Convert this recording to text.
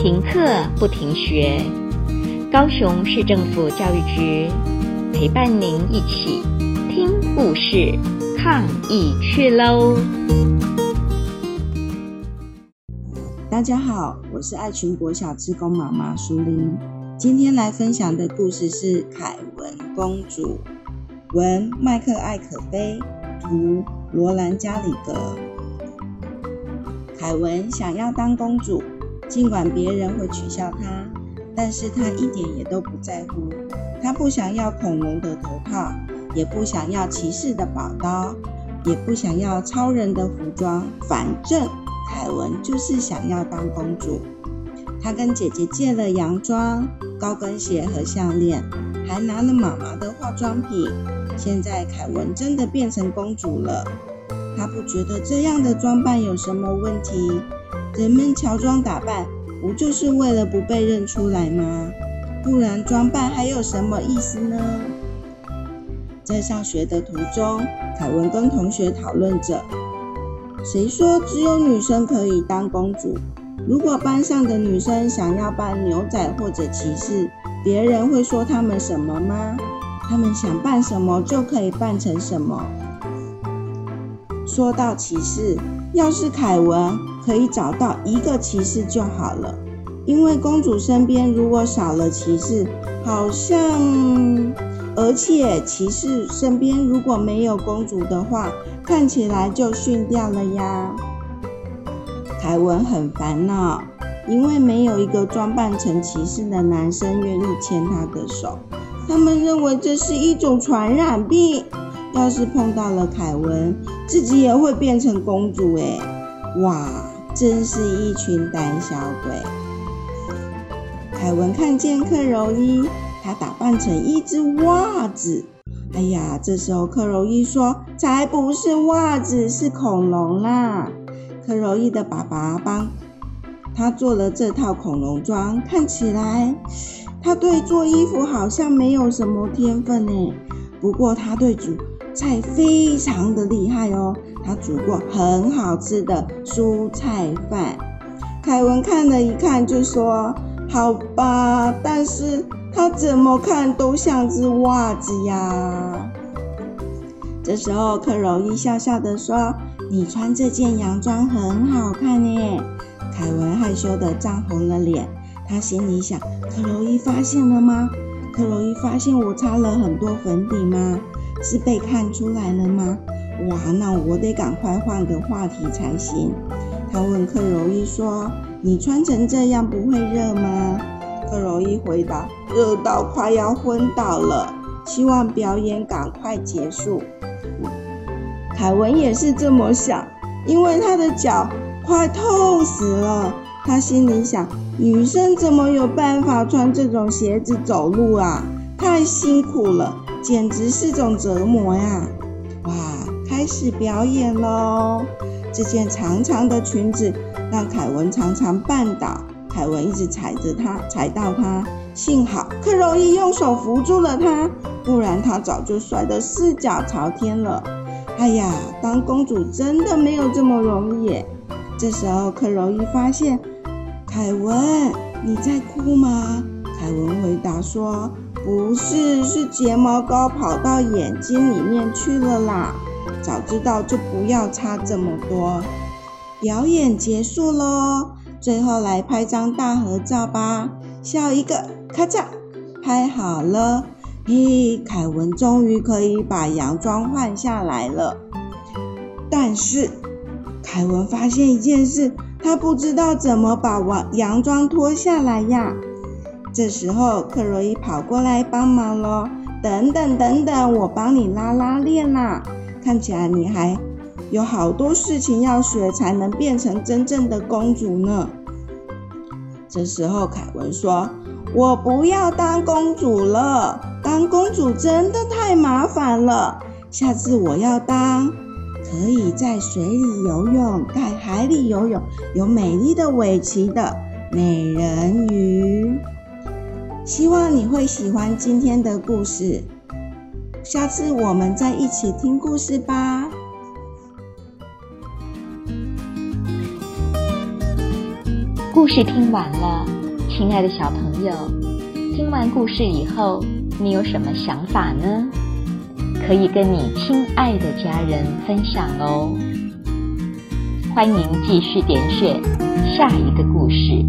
停课不停学，高雄市政府教育局陪伴您一起听故事、抗疫去喽！大家好，我是爱群国小志工妈妈淑玲，今天来分享的故事是《凯文公主》，文麦克艾可菲，图罗兰加里格。凯文想要当公主。尽管别人会取笑他，但是他一点也都不在乎。他不想要恐龙的头套，也不想要骑士的宝刀，也不想要超人的服装。反正凯文就是想要当公主。他跟姐姐借了洋装、高跟鞋和项链，还拿了妈妈的化妆品。现在凯文真的变成公主了。他不觉得这样的装扮有什么问题。人们乔装打扮，不就是为了不被认出来吗？不然装扮还有什么意思呢？在上学的途中，凯文跟同学讨论着：谁说只有女生可以当公主？如果班上的女生想要扮牛仔或者骑士，别人会说他们什么吗？他们想扮什么就可以扮成什么。说到骑士，要是凯文可以找到一个骑士就好了，因为公主身边如果少了骑士，好像……而且骑士身边如果没有公主的话，看起来就逊掉了呀。凯文很烦恼，因为没有一个装扮成骑士的男生愿意牵他的手，他们认为这是一种传染病。要是碰到了凯文，自己也会变成公主哎！哇，真是一群胆小鬼。凯文看见克柔伊，她打扮成一只袜子。哎呀，这时候克柔伊说：“才不是袜子，是恐龙啦！”克柔伊的爸爸帮他做了这套恐龙装，看起来他对做衣服好像没有什么天分呢。不过他对主菜非常的厉害哦，他煮过很好吃的蔬菜饭。凯文看了一看就说：“好吧，但是他怎么看都像只袜子呀。”这时候，克柔伊笑笑的说：“你穿这件洋装很好看耶。”凯文害羞的涨红了脸，他心里想：“克柔伊发现了吗？克柔伊发现我擦了很多粉底吗？”是被看出来了吗？哇，那我得赶快换个话题才行。他问克柔伊说：“你穿成这样不会热吗？”克柔伊回答：“热到快要昏倒了，希望表演赶快结束。”凯文也是这么想，因为他的脚快痛死了。他心里想：女生怎么有办法穿这种鞋子走路啊？太辛苦了。简直是种折磨呀！哇，开始表演喽！这件长长的裙子让凯文常常绊倒，凯文一直踩着它，踩到它。幸好克柔伊用手扶住了他，不然他早就摔得四脚朝天了。哎呀，当公主真的没有这么容易。这时候克柔伊发现，凯文，你在哭吗？凯文回答说。不是，是睫毛膏跑到眼睛里面去了啦！早知道就不要擦这么多。表演结束喽，最后来拍张大合照吧！笑一个，咔嚓，拍好了。嘿，凯文终于可以把洋装换下来了。但是，凯文发现一件事，他不知道怎么把洋洋装脱下来呀。这时候，克洛伊跑过来帮忙咯。等等等等，我帮你拉拉链啦。看起来你还有好多事情要学，才能变成真正的公主呢。这时候，凯文说：“我不要当公主了，当公主真的太麻烦了。下次我要当可以在水里游泳、在海里游泳、有美丽的尾鳍的美人鱼。”希望你会喜欢今天的故事，下次我们再一起听故事吧。故事听完了，亲爱的小朋友，听完故事以后，你有什么想法呢？可以跟你亲爱的家人分享哦。欢迎继续点选下一个故事。